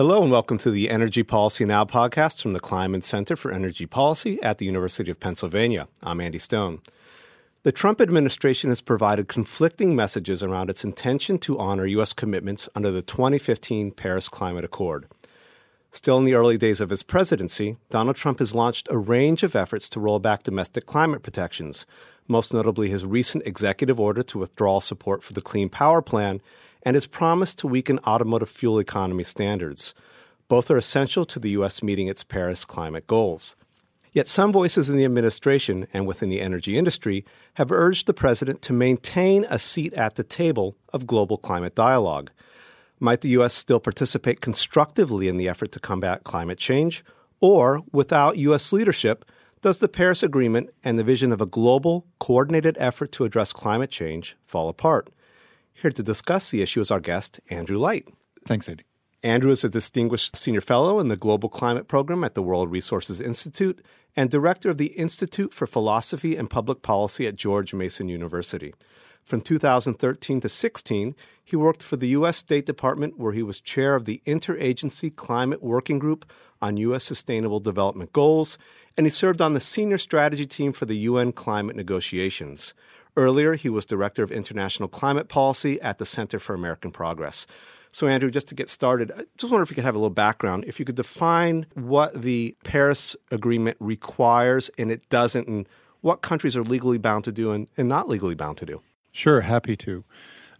Hello and welcome to the Energy Policy Now podcast from the Kleinman Center for Energy Policy at the University of Pennsylvania. I'm Andy Stone. The Trump administration has provided conflicting messages around its intention to honor U.S. commitments under the 2015 Paris Climate Accord. Still in the early days of his presidency, Donald Trump has launched a range of efforts to roll back domestic climate protections, most notably his recent executive order to withdraw support for the Clean Power Plan and his promise to weaken automotive fuel economy standards. Both are essential to the U.S. meeting its Paris climate goals. Yet some voices in the administration and within the energy industry have urged the president to maintain a seat at the table of global climate dialogue. Might the U.S. still participate constructively in the effort to combat climate change? Or, without U.S. leadership, does the Paris Agreement and the vision of a global, coordinated effort to address climate change fall apart? Here to discuss the issue is our guest, Andrew Light. Thanks, Andy. Andrew is a distinguished senior fellow in the Global Climate Program at the World Resources Institute and director of the Institute for Philosophy and Public Policy at George Mason University. From 2013 to 16, he worked for the U.S. State Department, where he was chair of the Interagency Climate Working Group on U.S. Sustainable Development Goals, and he served on the senior strategy team for the UN climate negotiations. Earlier, he was Director of International Climate Policy at the Center for American Progress. So, Andrew, just to get started, I just wonder if you could have a little background. If you could define what the Paris Agreement requires and it doesn't, and what countries are legally bound to do and, and not legally bound to do. Sure, happy to.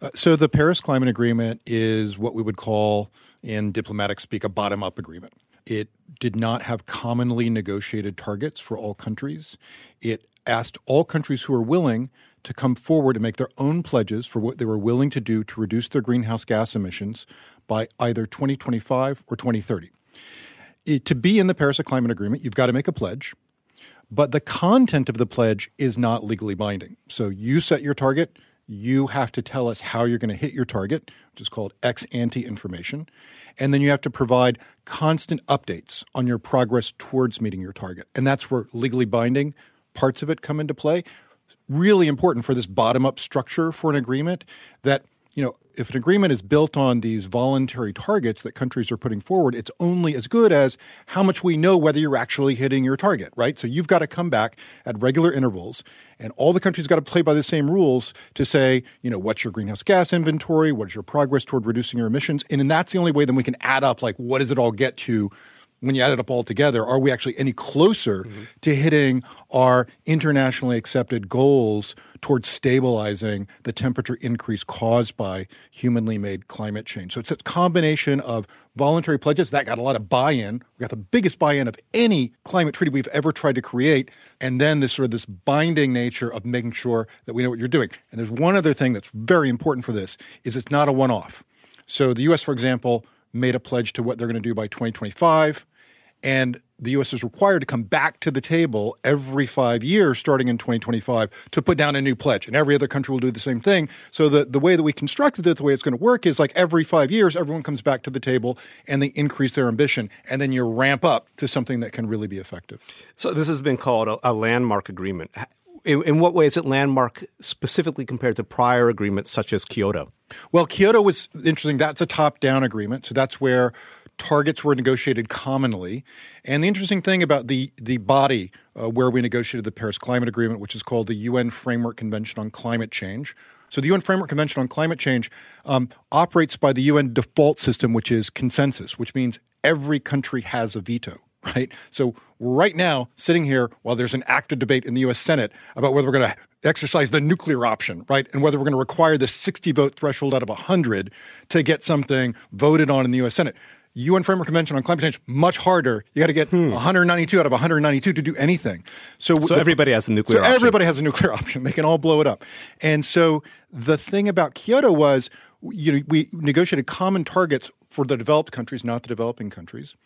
Uh, so, the Paris Climate Agreement is what we would call, in diplomatic speak, a bottom up agreement. It did not have commonly negotiated targets for all countries. It asked all countries who are willing to come forward and make their own pledges for what they were willing to do to reduce their greenhouse gas emissions by either 2025 or 2030. It, to be in the Paris Climate Agreement, you've got to make a pledge, but the content of the pledge is not legally binding. So you set your target, you have to tell us how you're going to hit your target, which is called ex ante information. And then you have to provide constant updates on your progress towards meeting your target. And that's where legally binding parts of it come into play really important for this bottom up structure for an agreement that you know if an agreement is built on these voluntary targets that countries are putting forward it's only as good as how much we know whether you're actually hitting your target right? So you've got to come back at regular intervals and all the countries got to play by the same rules to say you know what's your greenhouse gas inventory what's your progress toward reducing your emissions and, and that's the only way then we can add up like what does it all get to when you add it up all together, are we actually any closer mm-hmm. to hitting our internationally accepted goals towards stabilizing the temperature increase caused by humanly made climate change? So it's a combination of voluntary pledges that got a lot of buy-in. We got the biggest buy-in of any climate treaty we've ever tried to create, and then this sort of this binding nature of making sure that we know what you're doing. And there's one other thing that's very important for this is it's not a one-off. So the US, for example, made a pledge to what they're going to do by 2025. And the U.S. is required to come back to the table every five years, starting in 2025, to put down a new pledge. And every other country will do the same thing. So the, the way that we constructed it, the way it's going to work is like every five years, everyone comes back to the table and they increase their ambition. And then you ramp up to something that can really be effective. So this has been called a, a landmark agreement. In, in what way is it landmark specifically compared to prior agreements such as Kyoto? Well, Kyoto was interesting. That's a top down agreement. So that's where targets were negotiated commonly. And the interesting thing about the the body uh, where we negotiated the Paris Climate Agreement, which is called the UN Framework Convention on Climate Change. So the UN Framework Convention on Climate Change um, operates by the UN default system, which is consensus, which means every country has a veto. Right. So right now, sitting here while there's an active debate in the U.S. Senate about whether we're going to exercise the nuclear option, right? And whether we're going to require the 60 vote threshold out of 100 to get something voted on in the US Senate. UN Framework Convention on Climate Change much harder. You got to get hmm. 192 out of 192 to do anything. So, so the, everybody has a nuclear. So option. everybody has a nuclear option. They can all blow it up. And so the thing about Kyoto was, you know, we negotiated common targets for the developed countries, not the developing countries.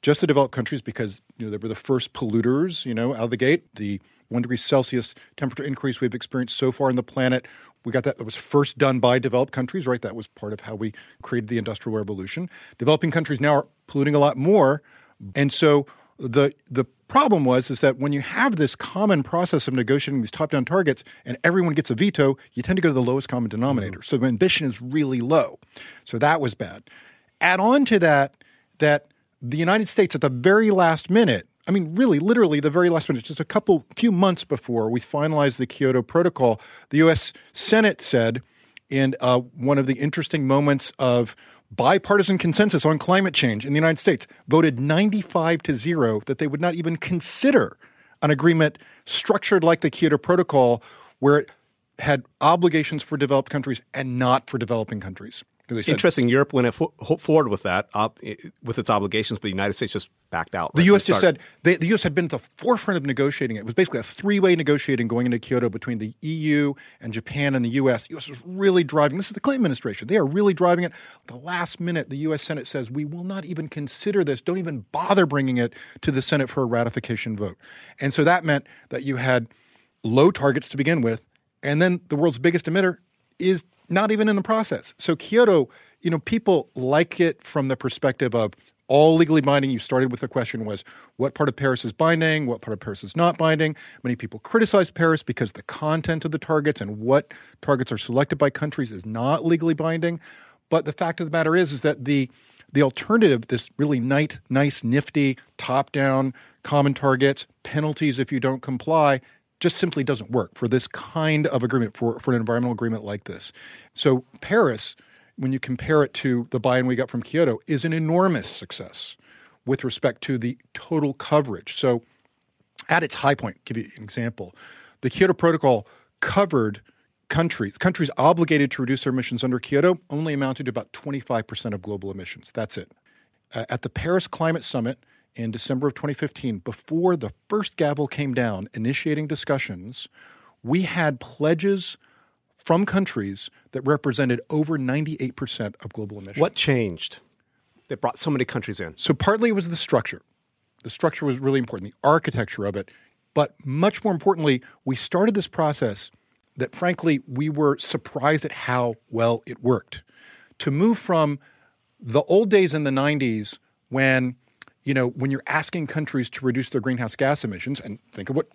Just the developed countries because you know they were the first polluters. You know, out of the gate, the one degree Celsius temperature increase we've experienced so far on the planet we got that. That was first done by developed countries, right? That was part of how we created the Industrial Revolution. Developing countries now are polluting a lot more. And so the the problem was is that when you have this common process of negotiating these top-down targets and everyone gets a veto, you tend to go to the lowest common denominator. Mm-hmm. So the ambition is really low. So that was bad. Add on to that that the United States at the very last minute, I mean, really, literally the very last minute, just a couple, few months before we finalized the Kyoto Protocol, the U.S. Senate said, in uh, one of the interesting moments of bipartisan consensus on climate change in the United States, voted 95 to zero that they would not even consider an agreement structured like the Kyoto Protocol, where it had obligations for developed countries and not for developing countries. Said, Interesting. Europe went forward with that, uh, with its obligations, but the United States just backed out. Right the U.S. just said they, the U.S. had been at the forefront of negotiating it. It was basically a three-way negotiating going into Kyoto between the EU and Japan and the U.S. The U.S. was really driving. This is the Clinton administration. They are really driving it. The last minute, the U.S. Senate says we will not even consider this. Don't even bother bringing it to the Senate for a ratification vote. And so that meant that you had low targets to begin with, and then the world's biggest emitter is not even in the process. So Kyoto, you know, people like it from the perspective of all legally binding. You started with the question was what part of Paris is binding, what part of Paris is not binding. Many people criticize Paris because the content of the targets and what targets are selected by countries is not legally binding. But the fact of the matter is, is that the the alternative, this really nice, nice, nifty, top-down common targets, penalties if you don't comply, just simply doesn't work for this kind of agreement, for, for an environmental agreement like this. So, Paris, when you compare it to the buy in we got from Kyoto, is an enormous success with respect to the total coverage. So, at its high point, give you an example, the Kyoto Protocol covered countries. Countries obligated to reduce their emissions under Kyoto only amounted to about 25% of global emissions. That's it. Uh, at the Paris Climate Summit, in December of 2015, before the first gavel came down initiating discussions, we had pledges from countries that represented over 98% of global emissions. What changed that brought so many countries in? So, partly it was the structure. The structure was really important, the architecture of it. But much more importantly, we started this process that, frankly, we were surprised at how well it worked. To move from the old days in the 90s when you know, when you're asking countries to reduce their greenhouse gas emissions, and think of what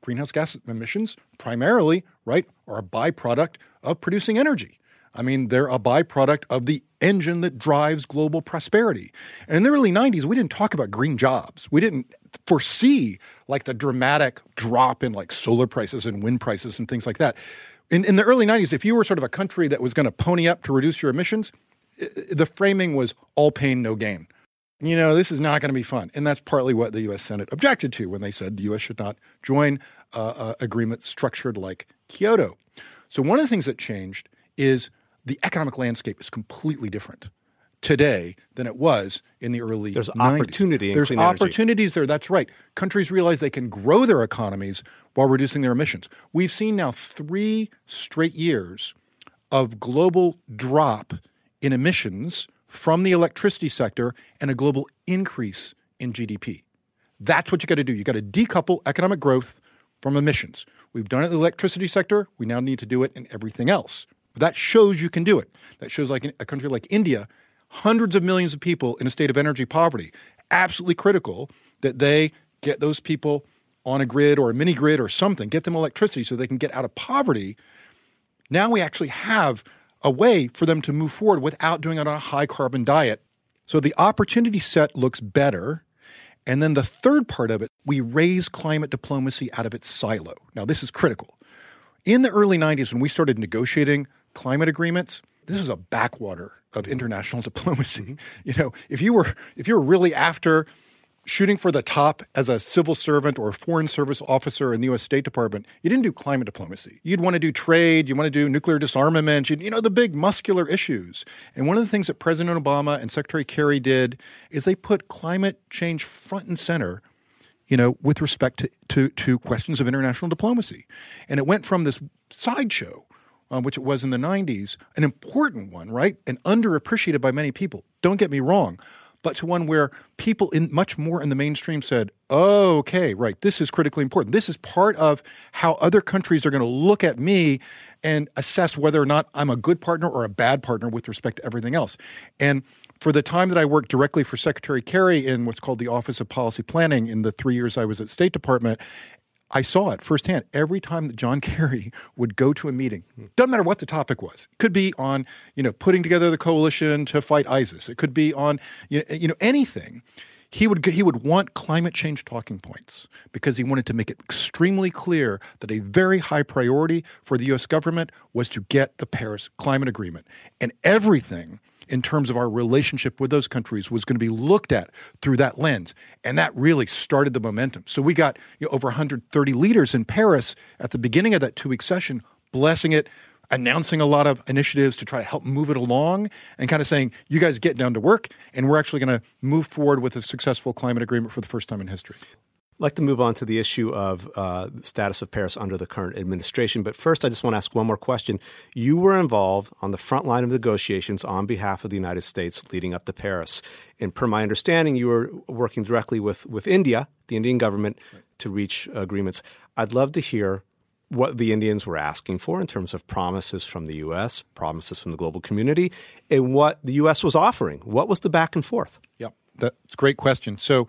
greenhouse gas emissions primarily, right, are a byproduct of producing energy. I mean, they're a byproduct of the engine that drives global prosperity. And in the early 90s, we didn't talk about green jobs. We didn't foresee like the dramatic drop in like solar prices and wind prices and things like that. In, in the early 90s, if you were sort of a country that was going to pony up to reduce your emissions, the framing was all pain, no gain you know, this is not going to be fun. And that's partly what the U.S. Senate objected to when they said the U.S. should not join uh, uh, agreements structured like Kyoto. So, one of the things that changed is the economic landscape is completely different today than it was in the early There's 90s. opportunity There's opportunities energy. there. That's right. Countries realize they can grow their economies while reducing their emissions. We've seen now three straight years of global drop in emissions from the electricity sector and a global increase in GDP. That's what you got to do. You got to decouple economic growth from emissions. We've done it in the electricity sector. We now need to do it in everything else. But that shows you can do it. That shows like a country like India, hundreds of millions of people in a state of energy poverty. Absolutely critical that they get those people on a grid or a mini grid or something, get them electricity so they can get out of poverty. Now we actually have a way for them to move forward without doing it on a high carbon diet. So the opportunity set looks better. And then the third part of it, we raise climate diplomacy out of its silo. Now, this is critical. In the early 90s, when we started negotiating climate agreements, this was a backwater of international diplomacy. Mm-hmm. You know, if you were if you were really after shooting for the top as a civil servant or a foreign service officer in the U.S. State Department, you didn't do climate diplomacy. You'd want to do trade, you want to do nuclear disarmament, you know, the big muscular issues. And one of the things that President Obama and Secretary Kerry did is they put climate change front and center. You know, with respect to, to, to questions of international diplomacy. And it went from this sideshow um, which it was in the 90s, an important one, right? And underappreciated by many people. Don't get me wrong but to one where people in much more in the mainstream said, oh, okay, right, this is critically important. This is part of how other countries are going to look at me and assess whether or not I'm a good partner or a bad partner with respect to everything else. And for the time that I worked directly for Secretary Kerry in what's called the Office of Policy Planning in the three years I was at State Department, I saw it firsthand every time that John Kerry would go to a meeting. Doesn't matter what the topic was. It could be on, you know, putting together the coalition to fight ISIS. It could be on, you know, you know anything. He would he would want climate change talking points because he wanted to make it extremely clear that a very high priority for the US government was to get the Paris climate agreement. And everything in terms of our relationship with those countries was going to be looked at through that lens. And that really started the momentum. So we got you know, over 130 leaders in Paris at the beginning of that two week session, blessing it, announcing a lot of initiatives to try to help move it along and kind of saying, you guys get down to work, and we're actually going to move forward with a successful climate agreement for the first time in history. I'd like to move on to the issue of uh, the status of Paris under the current administration. But first, I just want to ask one more question. You were involved on the front line of negotiations on behalf of the United States leading up to Paris. And per my understanding, you were working directly with, with India, the Indian government, to reach agreements. I'd love to hear what the Indians were asking for in terms of promises from the U.S., promises from the global community, and what the U.S. was offering. What was the back and forth? Yep, that's a great question. So,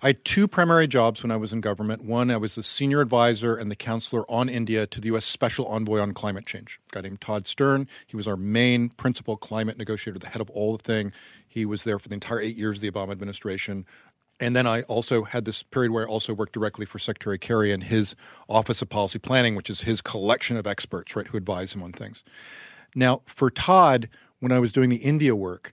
I had two primary jobs when I was in government. One, I was the senior advisor and the counselor on India to the U.S. Special Envoy on Climate Change. A guy named Todd Stern. He was our main principal climate negotiator, the head of all the thing. He was there for the entire eight years of the Obama administration. And then I also had this period where I also worked directly for Secretary Kerry and his Office of Policy Planning, which is his collection of experts, right, who advise him on things. Now, for Todd, when I was doing the India work,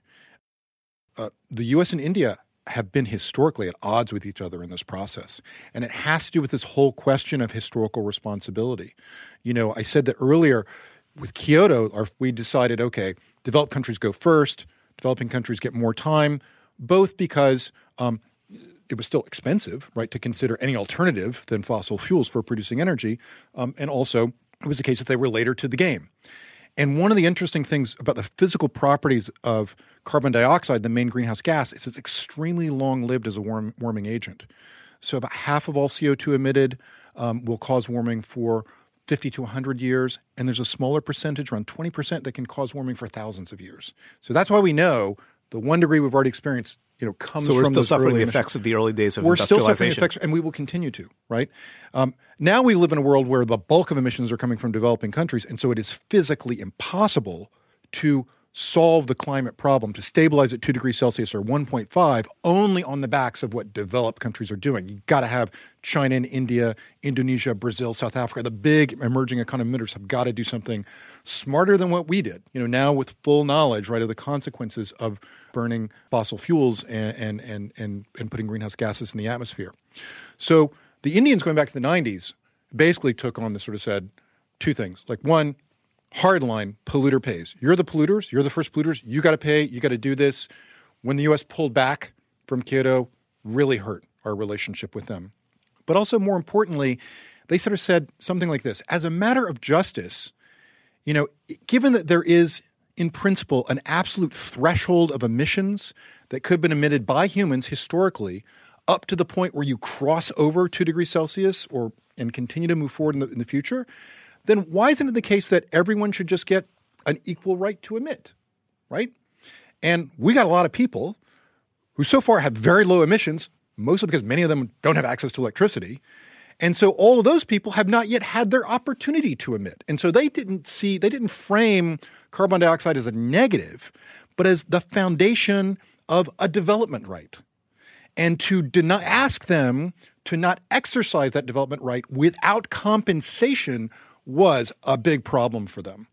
uh, the U.S. and India have been historically at odds with each other in this process. And it has to do with this whole question of historical responsibility. You know, I said that earlier with Kyoto, we decided okay, developed countries go first, developing countries get more time, both because um, it was still expensive, right, to consider any alternative than fossil fuels for producing energy, um, and also it was the case that they were later to the game. And one of the interesting things about the physical properties of carbon dioxide, the main greenhouse gas, is it's extremely long lived as a warm, warming agent. So, about half of all CO2 emitted um, will cause warming for 50 to 100 years. And there's a smaller percentage, around 20%, that can cause warming for thousands of years. So, that's why we know the one degree we've already experienced you know comes so we're from still suffering the effects of the early days of we're still suffering the effects and we will continue to right? Um, now we live in a world where the bulk of emissions are coming from developing countries and so it is physically impossible to solve the climate problem to stabilize at 2 degrees Celsius or 1.5 only on the backs of what developed countries are doing. You've got to have China and India, Indonesia, Brazil, South Africa, the big emerging economies have got to do something smarter than what we did. You know, now with full knowledge, right, of the consequences of burning fossil fuels and and and and, and putting greenhouse gases in the atmosphere. So the Indians going back to the 90s basically took on this sort of said two things. Like one, hardline polluter pays. You're the polluters, you're the first polluters, you got to pay, you got to do this. When the US pulled back from Kyoto, really hurt our relationship with them. But also more importantly, they sort of said something like this as a matter of justice, you know, given that there is in principle an absolute threshold of emissions that could have been emitted by humans historically up to the point where you cross over 2 degrees Celsius or and continue to move forward in the, in the future, then why isn't it the case that everyone should just get an equal right to emit, right? And we got a lot of people who so far have very low emissions, mostly because many of them don't have access to electricity. And so all of those people have not yet had their opportunity to emit. And so they didn't see, they didn't frame carbon dioxide as a negative, but as the foundation of a development right. And to deny, ask them to not exercise that development right without compensation was a big problem for them.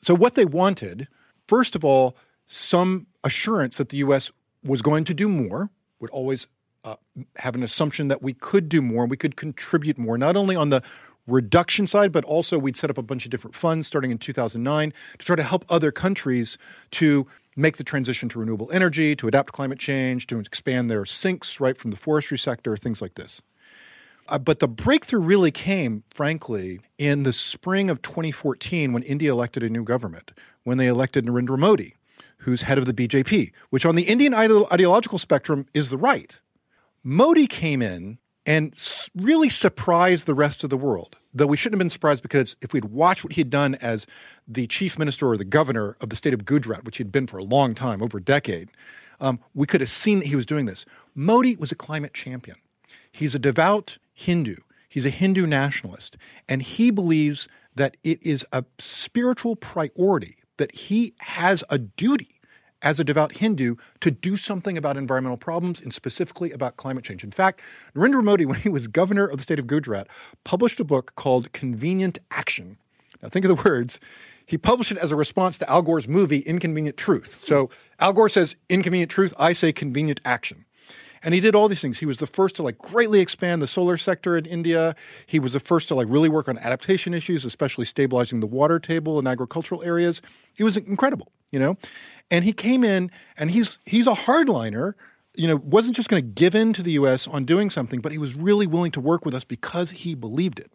So, what they wanted, first of all, some assurance that the US was going to do more, would always uh, have an assumption that we could do more and we could contribute more, not only on the reduction side, but also we'd set up a bunch of different funds starting in 2009 to try to help other countries to make the transition to renewable energy, to adapt to climate change, to expand their sinks right from the forestry sector, things like this. Uh, but the breakthrough really came, frankly, in the spring of 2014 when India elected a new government, when they elected Narendra Modi, who's head of the BJP, which on the Indian ide- ideological spectrum is the right. Modi came in and really surprised the rest of the world. Though we shouldn't have been surprised because if we'd watched what he'd done as the chief minister or the governor of the state of Gujarat, which he'd been for a long time, over a decade, um, we could have seen that he was doing this. Modi was a climate champion. He's a devout Hindu. He's a Hindu nationalist, and he believes that it is a spiritual priority that he has a duty as a devout Hindu to do something about environmental problems and specifically about climate change. In fact, Narendra Modi, when he was governor of the state of Gujarat, published a book called Convenient Action. Now, think of the words. He published it as a response to Al Gore's movie Inconvenient Truth. So Al Gore says inconvenient truth, I say convenient action. And he did all these things. He was the first to like greatly expand the solar sector in India. He was the first to like really work on adaptation issues, especially stabilizing the water table in agricultural areas. He was incredible, you know? And he came in and he's he's a hardliner, you know, wasn't just going to give in to the US on doing something, but he was really willing to work with us because he believed it.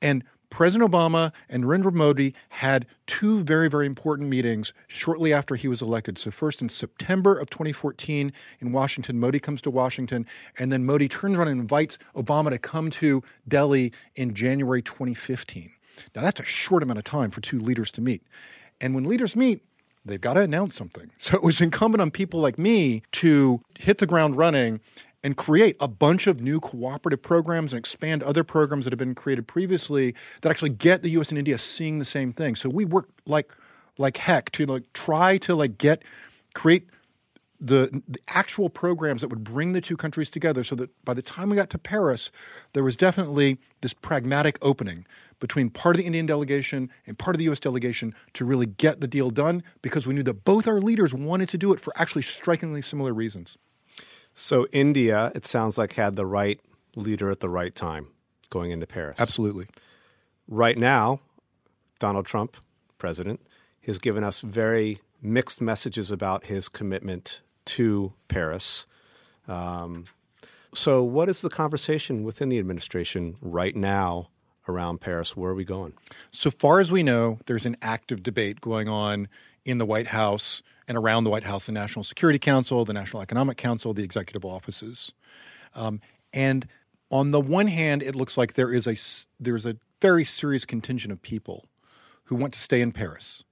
And President Obama and Narendra Modi had two very, very important meetings shortly after he was elected. So, first in September of 2014 in Washington, Modi comes to Washington, and then Modi turns around and invites Obama to come to Delhi in January 2015. Now, that's a short amount of time for two leaders to meet. And when leaders meet, they've got to announce something. So, it was incumbent on people like me to hit the ground running and create a bunch of new cooperative programs and expand other programs that have been created previously that actually get the US and India seeing the same thing. So we work like like heck to like try to like get create the, the actual programs that would bring the two countries together so that by the time we got to Paris, there was definitely this pragmatic opening between part of the Indian delegation and part of the US delegation to really get the deal done because we knew that both our leaders wanted to do it for actually strikingly similar reasons. So India, it sounds like, had the right leader at the right time going into Paris. Absolutely. Right now, Donald Trump, president, has given us very mixed messages about his commitment to Paris. Um, so, what is the conversation within the administration right now around Paris? Where are we going? So far as we know, there's an active debate going on in the White House and around the White House, the National Security Council, the National Economic Council, the executive offices. Um, and on the one hand, it looks like there is a there's a very serious contingent of people who want to stay in Paris.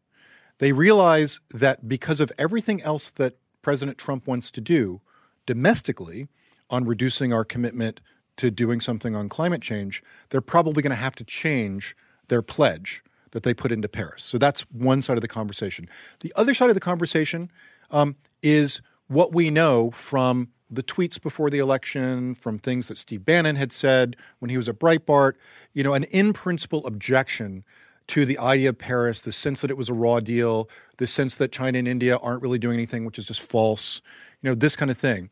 They realize that because of everything else that President Trump wants to do domestically on reducing our commitment to doing something on climate change, they're probably going to have to change their pledge that they put into Paris. So that's one side of the conversation. The other side of the conversation um, is what we know from the tweets before the election, from things that Steve Bannon had said when he was at Breitbart, you know, an in principle objection to the idea of Paris, the sense that it was a raw deal, the sense that China and India aren't really doing anything, which is just false, you know, this kind of thing.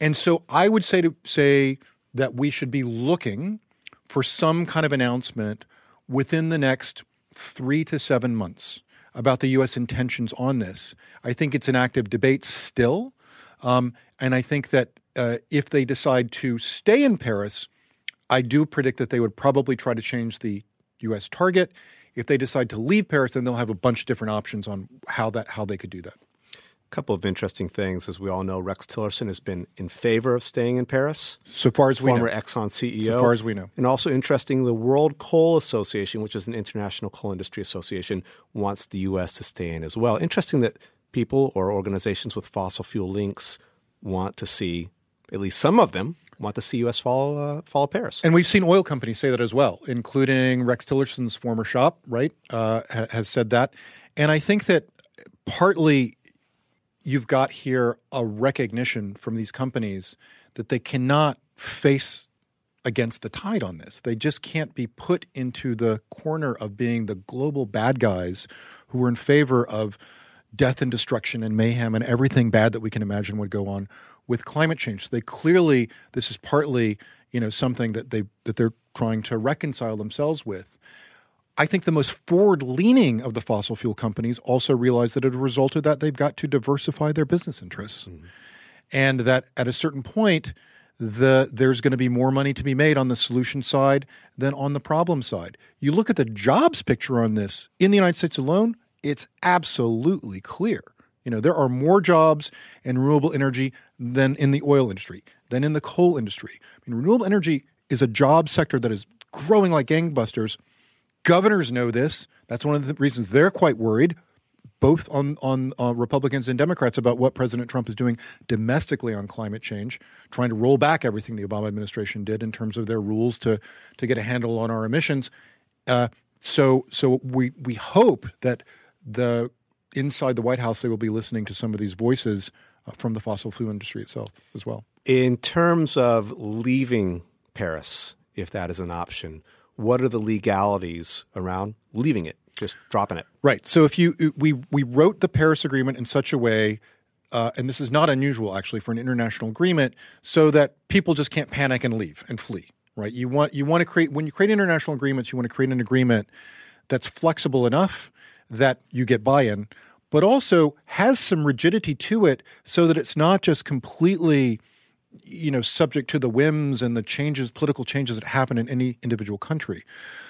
And so I would say to say that we should be looking for some kind of announcement within the next three to seven months about the U.S. intentions on this. I think it's an active debate still. Um, and I think that uh, if they decide to stay in Paris, I do predict that they would probably try to change the U.S. target. If they decide to leave Paris, then they'll have a bunch of different options on how that how they could do that couple of interesting things. As we all know, Rex Tillerson has been in favor of staying in Paris. So far as we know. Former Exxon CEO. So far as we know. And also interesting, the World Coal Association, which is an international coal industry association, wants the U.S. to stay in as well. Interesting that people or organizations with fossil fuel links want to see, at least some of them, want to see U.S. follow, uh, follow Paris. And we've seen oil companies say that as well, including Rex Tillerson's former shop, right, uh, has said that. And I think that partly you've got here a recognition from these companies that they cannot face against the tide on this. They just can't be put into the corner of being the global bad guys who are in favor of death and destruction and mayhem and everything bad that we can imagine would go on with climate change. So they clearly this is partly, you know, something that they that they're trying to reconcile themselves with. I think the most forward leaning of the fossil fuel companies also realize that as a result of that, they've got to diversify their business interests. Mm-hmm. And that at a certain point, the, there's going to be more money to be made on the solution side than on the problem side. You look at the jobs picture on this in the United States alone, it's absolutely clear. You know, there are more jobs in renewable energy than in the oil industry, than in the coal industry. I mean, renewable energy is a job sector that is growing like gangbusters Governors know this. That's one of the reasons they're quite worried. both on on uh, Republicans and Democrats about what President Trump is doing domestically on climate change, trying to roll back everything the Obama administration did in terms of their rules to to get a handle on our emissions. Uh, so so we we hope that the inside the White House they will be listening to some of these voices uh, from the fossil fuel industry itself as well. In terms of leaving Paris, if that is an option, what are the legalities around leaving it? just dropping it. Right. So if you we we wrote the Paris Agreement in such a way. Uh, and this is not unusual actually for an international agreement, so that people just can't panic and leave and flee. Right? You want you want to create when you create international agreements, you want to create an agreement that's flexible enough that you get buy-in, but also has some rigidity to it, so that it's not just completely you know subject to the whims and the changes political changes that happen in any individual country.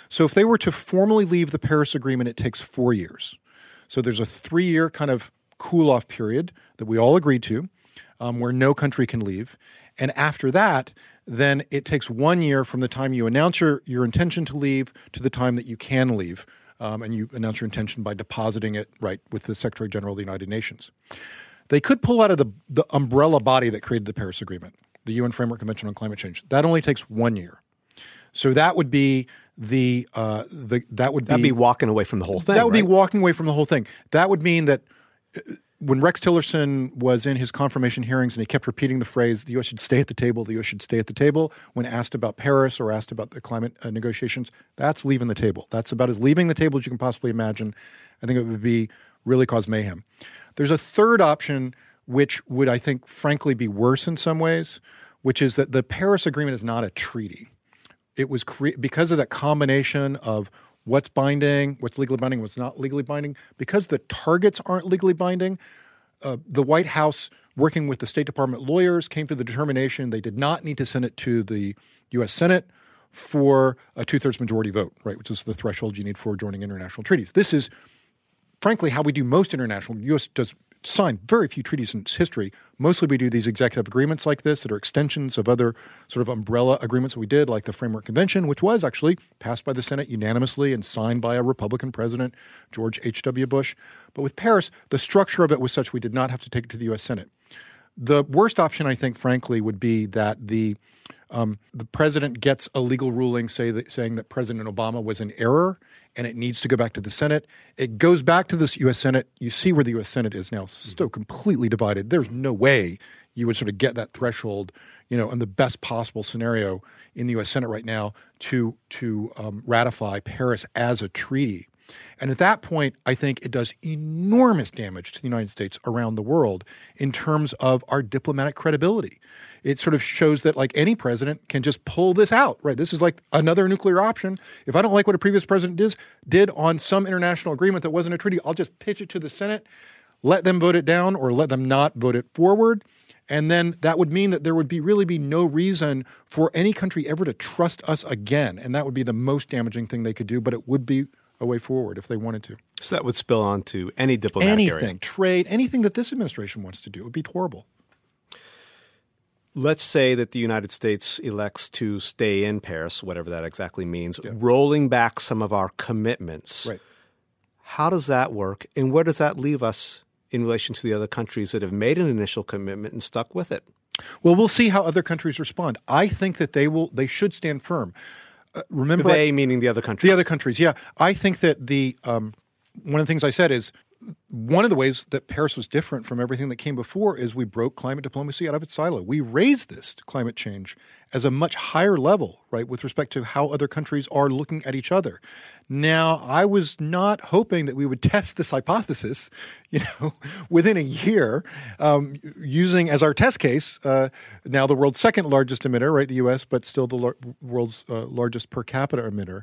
So if they were to formally leave the paris agreement it takes four years. So there's a three year kind of cool off period that we all agreed to um, where no country can leave. And after that then it takes one year from the time you announce your, your intention to leave to the time that you can leave um, and you announce your intention by depositing it right with the secretary general of the united nations they could pull out of the, the umbrella body that created the Paris Agreement, the UN Framework Convention on Climate Change. That only takes one year. So that would be the uh, the that would That'd be, be walking away from the whole thing. that would right? be walking away from the whole thing. That would mean that uh, when Rex Tillerson was in his confirmation hearings and he kept repeating the phrase, the U.S. should stay at the table, the U.S. should stay at the table, when asked about Paris or asked about the climate uh, negotiations, that's leaving the table. That's about as leaving the table as you can possibly imagine. I think it would be really cause mayhem. There's a third option, which would, I think, frankly, be worse in some ways, which is that the Paris Agreement is not a treaty. It was cre- because of that combination of what's binding, what's legally binding, what's not legally binding. Because the targets aren't legally binding, uh, the White House, working with the State Department lawyers, came to the determination they did not need to send it to the U.S. Senate for a two-thirds majority vote, right, which is the threshold you need for joining international treaties. This is, frankly, how we do most international. U.S. does sign very few treaties in its history. Mostly we do these executive agreements like this that are extensions of other sort of umbrella agreements that we did, like the Framework Convention, which was actually passed by the Senate unanimously and signed by a Republican president, George H.W. Bush. But with Paris, the structure of it was such we did not have to take it to the U.S. Senate. The worst option, I think, frankly, would be that the um, the president gets a legal ruling say that, saying that President Obama was in error and it needs to go back to the Senate. It goes back to the U.S. Senate. You see where the U.S. Senate is now, still completely divided. There's no way you would sort of get that threshold, you know, in the best possible scenario in the U.S. Senate right now to to um, ratify Paris as a treaty. And at that point, I think it does enormous damage to the United States around the world in terms of our diplomatic credibility. It sort of shows that, like any president, can just pull this out, right? This is like another nuclear option. If I don't like what a previous president did, on some international agreement that wasn't a treaty, I'll just pitch it to the Senate, let them vote it down, or let them not vote it forward. And then that would mean that there would be really be no reason for any country ever to trust us again. And that would be the most damaging thing they could do, but it would be a way forward if they wanted to. So that would spill onto any diplomatic anything, area. trade, anything that this administration wants to do. It would be horrible. Let's say that the United States elects to stay in Paris, whatever that exactly means, rolling back some of our commitments. Right. How does that work? And where does that leave us in relation to the other countries that have made an initial commitment and stuck with it? Well, we'll see how other countries respond. I think that they will. They should stand firm. Remember, They meaning the other countries. the other countries. Yeah, I think that the um, one of the things I said is one of the ways that Paris was different from everything that came before is we broke climate diplomacy out of its silo. We raised this climate change as a much higher level, right, with respect to how other countries are looking at each other. Now, I was not hoping that we would test this hypothesis, you know, within a year, um, using as our test case uh, now the world's second largest emitter, right, the U.S., but still the lar- world's uh, largest per capita emitter,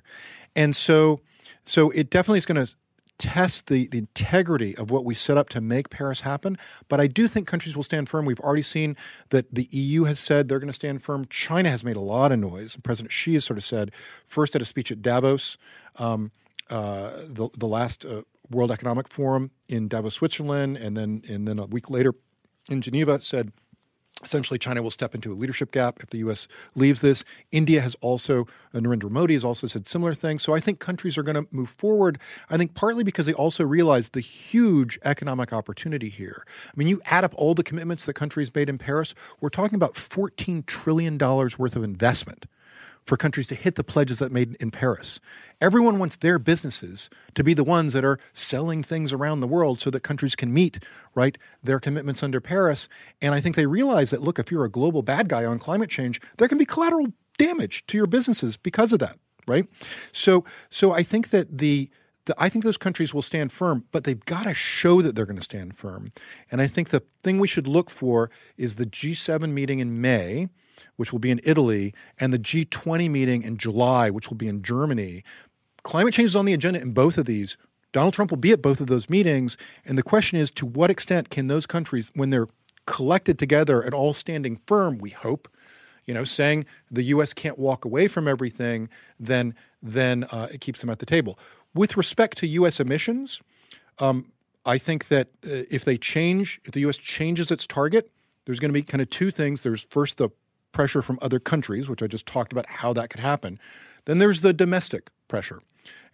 and so, so it definitely is going to test the, the integrity of what we set up to make Paris happen. But I do think countries will stand firm. We've already seen that the EU has said they're going to stand firm. China has made a lot of noise. And President Xi has sort of said, first at a speech at Davos, um, uh, the, the last uh, World Economic Forum in Davos, Switzerland, and then, and then a week later in Geneva, said, Essentially, China will step into a leadership gap if the U.S. leaves this. India has also, uh, Narendra Modi has also said similar things. So I think countries are going to move forward. I think partly because they also realize the huge economic opportunity here. I mean, you add up all the commitments that countries made in Paris, we're talking about $14 trillion worth of investment for countries to hit the pledges that made in Paris. Everyone wants their businesses to be the ones that are selling things around the world so that countries can meet right their commitments under Paris. And I think they realize that look, if you're a global bad guy on climate change, there can be collateral damage to your businesses because of that, right? So so I think that the I think those countries will stand firm, but they've got to show that they're going to stand firm. And I think the thing we should look for is the G7 meeting in May, which will be in Italy, and the G20 meeting in July, which will be in Germany. Climate change is on the agenda in both of these. Donald Trump will be at both of those meetings. And the question is to what extent can those countries, when they're collected together and all standing firm, we hope, you know, saying the U.S. can't walk away from everything, then then uh, it keeps them at the table. With respect to U.S. emissions, um, I think that uh, if they change, if the U.S. changes its target, there's going to be kind of two things. There's first the pressure from other countries, which I just talked about how that could happen. Then there's the domestic pressure.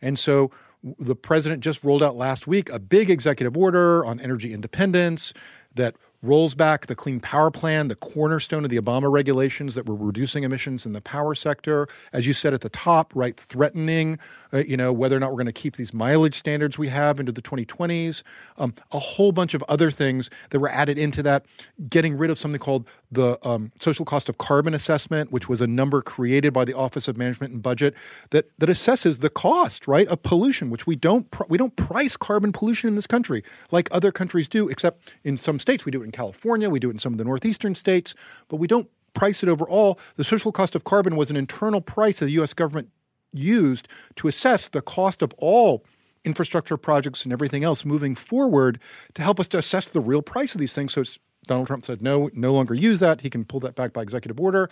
And so the president just rolled out last week a big executive order on energy independence that rolls back the Clean Power Plan, the cornerstone of the Obama regulations that were reducing emissions in the power sector. As you said at the top, right, threatening, uh, you know, whether or not we're going to keep these mileage standards we have into the 2020s. Um, a whole bunch of other things that were added into that, getting rid of something called the um, social cost of carbon assessment, which was a number created by the Office of Management and Budget that that assesses the cost, right, of pollution, which we don't pr- we don't price carbon pollution in this country like other countries do, except in some states we do it in California, we do it in some of the northeastern states, but we don't price it overall. The social cost of carbon was an internal price that the US government used to assess the cost of all infrastructure projects and everything else moving forward to help us to assess the real price of these things. So Donald Trump said no, no longer use that. He can pull that back by executive order.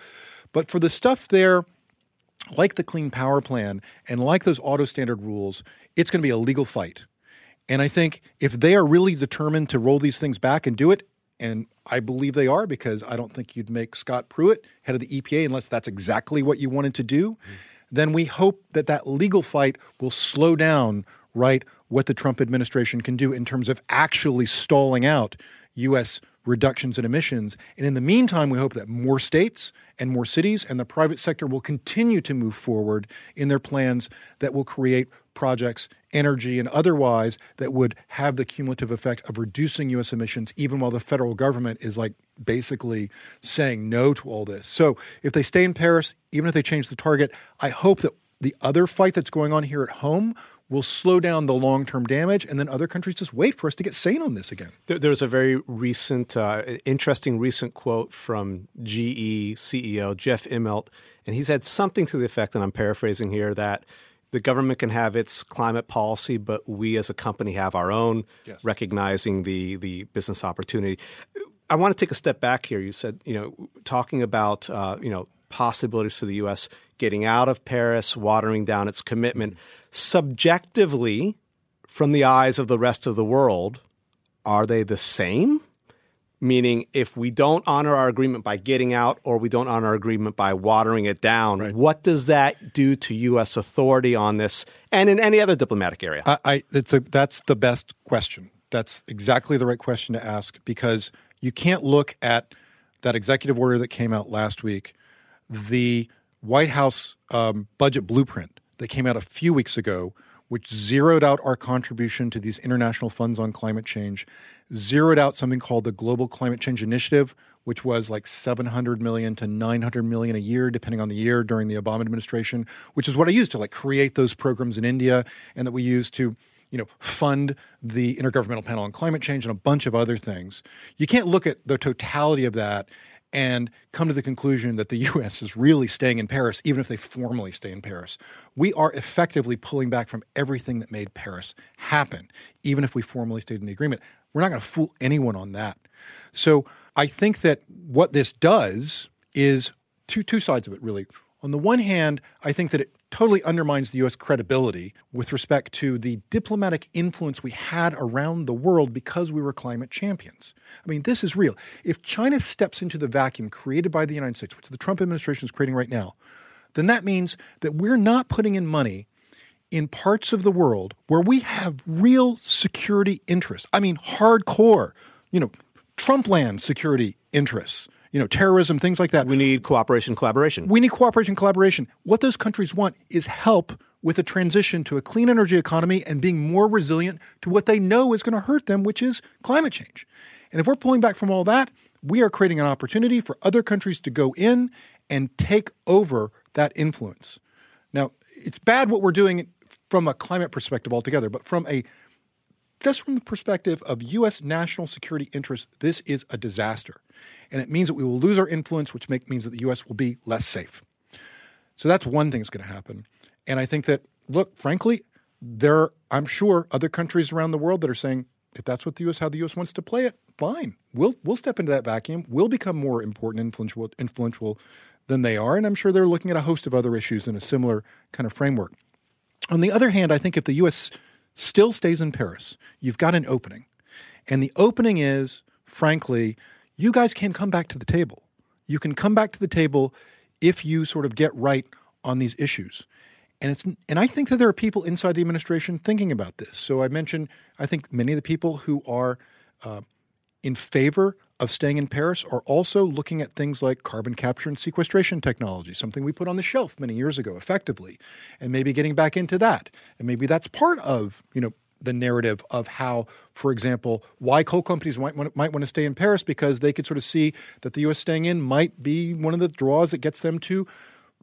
But for the stuff there, like the Clean Power Plan and like those auto standard rules, it's going to be a legal fight. And I think if they are really determined to roll these things back and do it, and I believe they are because I don't think you'd make Scott Pruitt head of the EPA unless that's exactly what you wanted to do. Mm. Then we hope that that legal fight will slow down, right, what the Trump administration can do in terms of actually stalling out U.S. reductions in emissions. And in the meantime, we hope that more states and more cities and the private sector will continue to move forward in their plans that will create projects, energy, and otherwise that would have the cumulative effect of reducing U.S. emissions, even while the federal government is like basically saying no to all this. So if they stay in Paris, even if they change the target, I hope that the other fight that's going on here at home will slow down the long term damage, and then other countries just wait for us to get sane on this again. There, there was a very recent, uh, interesting recent quote from GE CEO Jeff Immelt, and he said something to the effect, and I'm paraphrasing here, that the government can have its climate policy, but we as a company have our own, yes. recognizing the the business opportunity. I want to take a step back here. You said, you know, talking about, uh, you know, possibilities for the U.S. getting out of Paris, watering down its commitment. Subjectively, from the eyes of the rest of the world, are they the same? Meaning, if we don't honor our agreement by getting out or we don't honor our agreement by watering it down, right. what does that do to U.S. authority on this and in any other diplomatic area? I, I, it's a, that's the best question. That's exactly the right question to ask because you can't look at that executive order that came out last week the White House um, budget blueprint that came out a few weeks ago, which zeroed out our contribution to these international funds on climate change, zeroed out something called the Global Climate Change Initiative, which was like 700 million to 900 million a year, depending on the year during the Obama administration, which is what I used to like create those programs in India and that we used to you know, fund the Intergovernmental Panel on Climate Change and a bunch of other things. You can't look at the totality of that and come to the conclusion that the US is really staying in Paris, even if they formally stay in Paris. We are effectively pulling back from everything that made Paris happen, even if we formally stayed in the agreement. We're not going to fool anyone on that. So I think that what this does is two, two sides of it, really. On the one hand, I think that it totally undermines the US credibility with respect to the diplomatic influence we had around the world because we were climate champions. I mean, this is real. If China steps into the vacuum created by the United States, which the Trump administration is creating right now, then that means that we're not putting in money in parts of the world where we have real security interests. I mean, hardcore, you know, Trump land security interests, you know, terrorism, things like that. We need cooperation, collaboration. We need cooperation, collaboration. What those countries want is help with a transition to a clean energy economy and being more resilient to what they know is going to hurt them, which is climate change. And if we're pulling back from all that, we are creating an opportunity for other countries to go in and take over that influence. Now, it's bad what we're doing from a climate perspective altogether, but from a just from the perspective of U.S. national security interests, this is a disaster. And it means that we will lose our influence, which make, means that the U.S. will be less safe. So that's one thing that's going to happen. And I think that, look, frankly, there are, I'm sure, other countries around the world that are saying, if that's what the U.S. how the U.S. wants to play it, fine. We'll we'll step into that vacuum. We'll become more important, influential, influential than they are. And I'm sure they're looking at a host of other issues in a similar kind of framework. On the other hand, I think if the U.S. still stays in Paris, you've got an opening. And the opening is, frankly, you guys can come back to the table. You can come back to the table if you sort of get right on these issues. And it's and I think that there are people inside the administration thinking about this. So I mentioned I think many of the people who are uh, in favor of staying in Paris are also looking at things like carbon capture and sequestration technology, something we put on the shelf many years ago effectively, and maybe getting back into that. And maybe that's part of, you know, the narrative of how, for example, why coal companies might want, might want to stay in Paris because they could sort of see that the U.S. staying in might be one of the draws that gets them to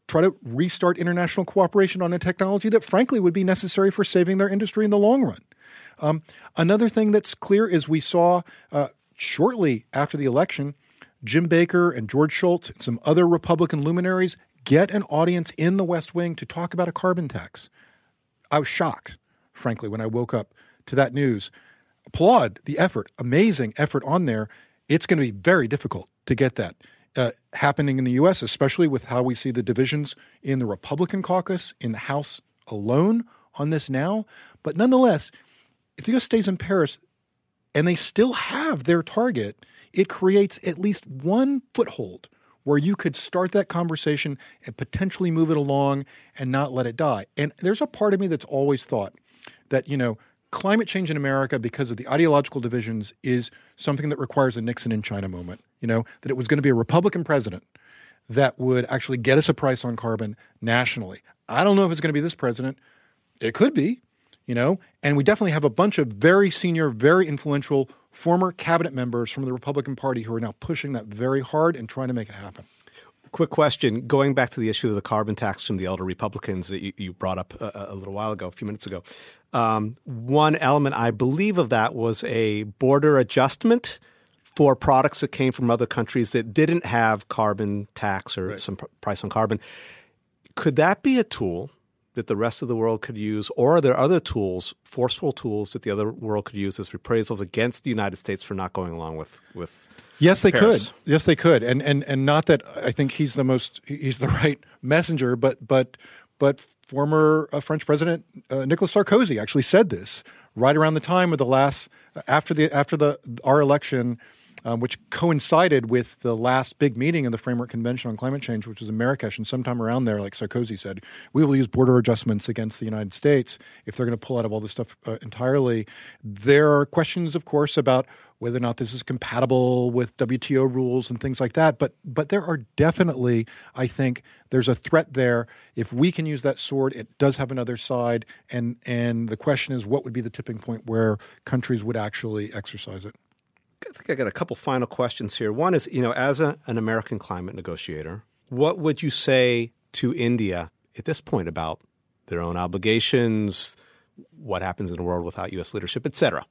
try to restart international cooperation on a technology that, frankly, would be necessary for saving their industry in the long run. Um, another thing that's clear is we saw uh, shortly after the election, Jim Baker and George Shultz and some other Republican luminaries get an audience in the West Wing to talk about a carbon tax. I was shocked, frankly, when I woke up to that news. Applaud the effort, amazing effort on there. It's going to be very difficult to get that uh, happening in the U.S., especially with how we see the divisions in the Republican caucus, in the House alone on this now. But nonetheless, if the U.S. stays in Paris, and they still have their target, it creates at least one foothold where you could start that conversation and potentially move it along and not let it die. And there's a part of me that's always thought that, you know, climate change in America because of the ideological divisions is something that requires a Nixon in China moment, you know, that it was going to be a Republican president that would actually get us a price on carbon nationally. I don't know if it's going to be this president. It could be you know, and we definitely have a bunch of very senior, very influential former cabinet members from the Republican Party who are now pushing that very hard and trying to make it happen. Quick question going back to the issue of the carbon tax from the elder Republicans that you, you brought up a, a, little while ago, a few minutes ago. Um, one element, I believe, of that was a border adjustment for products that came from other countries that didn't have carbon tax or right. some pr- price on carbon. Could that be a tool that the rest of the world could use, or are there other tools, forceful tools that the other world could use as reprisals against the United States for not going along with with? Yes, they Paris? could. Yes, they could. And and and not that I think he's the most he's the right messenger, but but but former uh, French President uh, Nicolas Sarkozy actually said this right around the time of the last after the after the our election um, which coincided with the last big meeting of the Framework Convention on Climate Change, which was in Marrakesh. And sometime around there, like Sarkozy said, we will use border adjustments against the United States if they're going to pull out of all this stuff uh, entirely. There are questions, of course, about whether or not this is compatible with WTO rules and things like that. But but there are definitely, I think, there's a threat there. If we can use that sword, it does have another side. And and the question is, what would be the tipping point where countries would actually exercise it? I think I got a couple final questions here. One is, you know, as a, an American climate negotiator, what would you say to India at this point about their own obligations, what happens in a world without U.S. leadership, et cetera?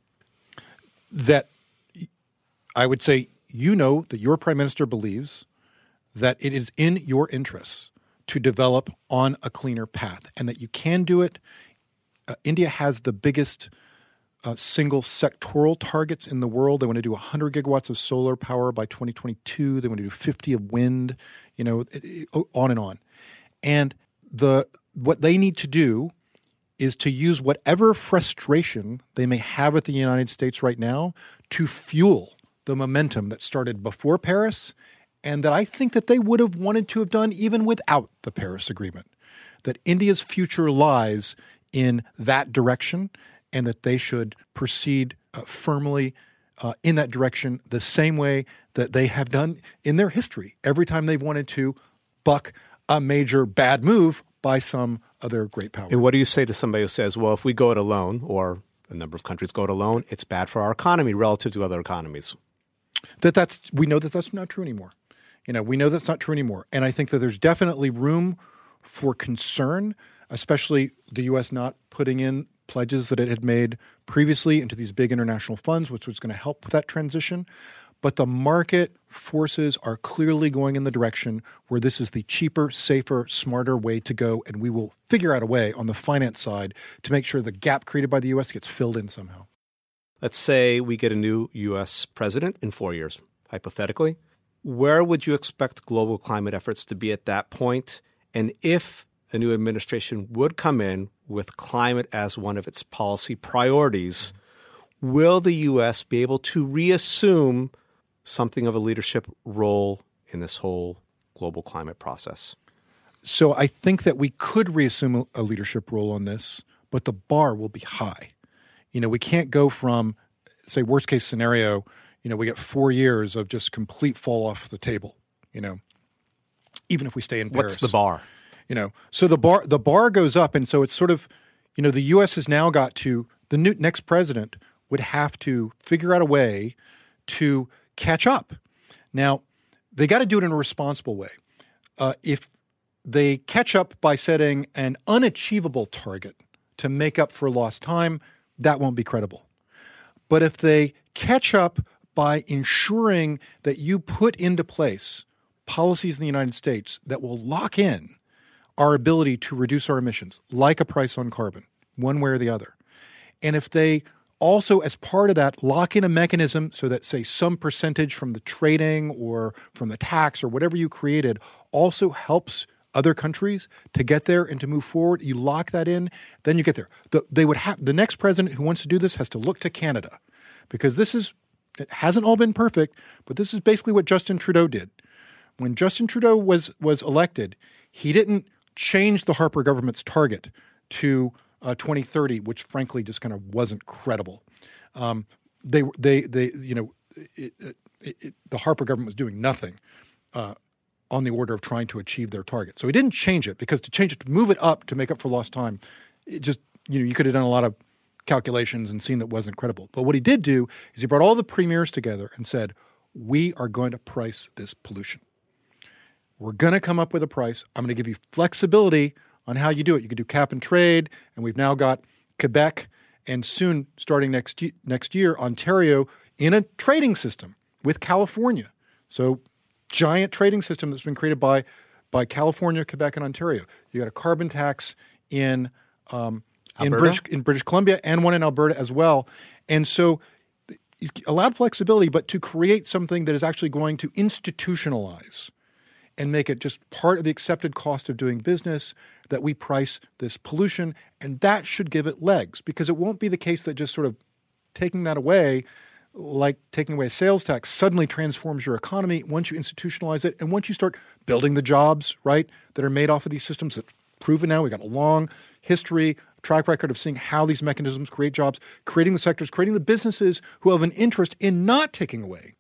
That I would say you know that your prime minister believes that it is in your interests to develop on a cleaner path and that you can do it. Uh, India has the biggest uh, single sectoral targets in the world. They want to do 100 gigawatts of solar power by 2022. They want to do 50 of wind, you know, on and on. And the what they need to do is to use whatever frustration they may have with the United States right now to fuel the momentum that started before Paris and that I think that they would have wanted to have done even without the Paris Agreement. That India's future lies in that direction and that they should proceed uh, firmly uh, in that direction the same way that they have done in their history every time they've wanted to buck a major bad move by some other great power. And what do you say to somebody who says, well, if we go it alone, or a number of countries go it alone, it's bad for our economy relative to other economies? That that's we know that that's not true anymore. You know, we know that's not true anymore. And I think that there's definitely room for concern, especially the U.S. not putting in pledges that it had made previously into these big international funds, which was going to help with that transition. But the market forces are clearly going in the direction where this is the cheaper, safer, smarter way to go. And we will figure out a way on the finance side to make sure the gap created by the U.S. gets filled in somehow. Let's say we get a new U.S. president in four years, hypothetically. Where would you expect global climate efforts to be at that point? And if a new administration would come in with climate as one of its policy priorities, will the U.S. be able to reassume something of a leadership role in this whole global climate process? So I think that we could reassume a leadership role on this, but the bar will be high. You know, we can't go from, say, worst case scenario, you know, we get four years of just complete fall off the table, you know, even if we stay in Paris. What's the bar? You know, so the bar the bar goes up, and so it's sort of, you know, the U.S. has now got to the new next president would have to figure out a way to catch up. Now, they got to do it in a responsible way. Uh, if they catch up by setting an unachievable target to make up for lost time, that won't be credible. But if they catch up by ensuring that you put into place policies in the United States that will lock in our ability to reduce our emissions, like a price on carbon, one way or the other. And if they also, as part of that, lock in a mechanism so that, say, some percentage from the trading or from the tax or whatever you created also helps other countries to get there and to move forward. You lock that in, then you get there. The, they would have the next president who wants to do this has to look to Canada because this is it hasn't all been perfect, but this is basically what Justin Trudeau did. When Justin Trudeau was was elected, he didn't change the Harper government's target to uh, 2030, which frankly just kind of wasn't credible. Um, they they they you know it, it, it, the Harper government was doing nothing uh, on the order of trying to achieve their target. So he didn't change it because to change it to move it up to make up for lost time, it just you know you could have done a lot of calculations and seen that wasn't credible. But what he did do is he brought all the premiers together and said, "We are going to price this pollution. We're going to come up with a price. I'm going to give you flexibility on how you do it. You can do cap and trade, and we've now got Quebec and soon starting next next year Ontario in a trading system with California. So giant trading system that's been created by by California, Quebec, and Ontario. You got a carbon tax in um, in British in British Columbia and one in Alberta as well. And so allowed flexibility, but to create something that is actually going to institutionalize and make it just part of the accepted cost of doing business that we price this pollution. And that should give it legs because it won't be the case that just sort of taking that away, like taking away a sales tax, suddenly transforms your economy once you institutionalize it and once you start building the jobs, right, that are made off of these systems that proven now. We've got a long history, track record of seeing how these mechanisms create jobs, creating the sectors, creating the businesses who have an interest in not taking away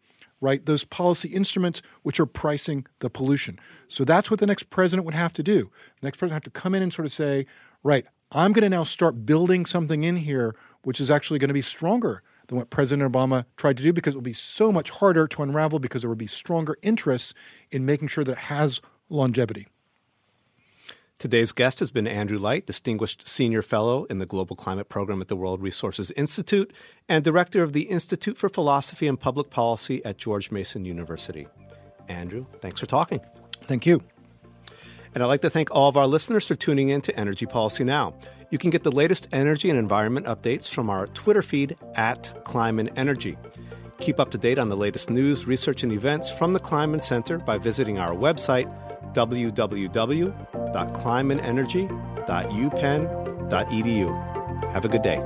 right? Those policy instruments which are pricing the pollution. So that's what the next president would have to do. The next president have to come in and sort of say, right, I'm going to now start building something in here which is actually going to be stronger than what President Obama tried to do because it will be so much harder to unravel because there will be stronger interests in making sure that it has longevity. Today's guest has been Andrew Light, Distinguished Senior Fellow in the Global Climate Program at the World Resources Institute and Director of the Institute for Philosophy and Public Policy at George Mason University. Andrew, thanks for talking. Thank you. And I'd like to thank all of our listeners for tuning in to Energy Policy Now. You can get the latest energy and environment updates from our Twitter feed at Kleinman Energy. Keep up to date on the latest news, research, and events from the Kleinman Center by visiting our website, www.kleinmanenergy.upenn.edu. Have a good day.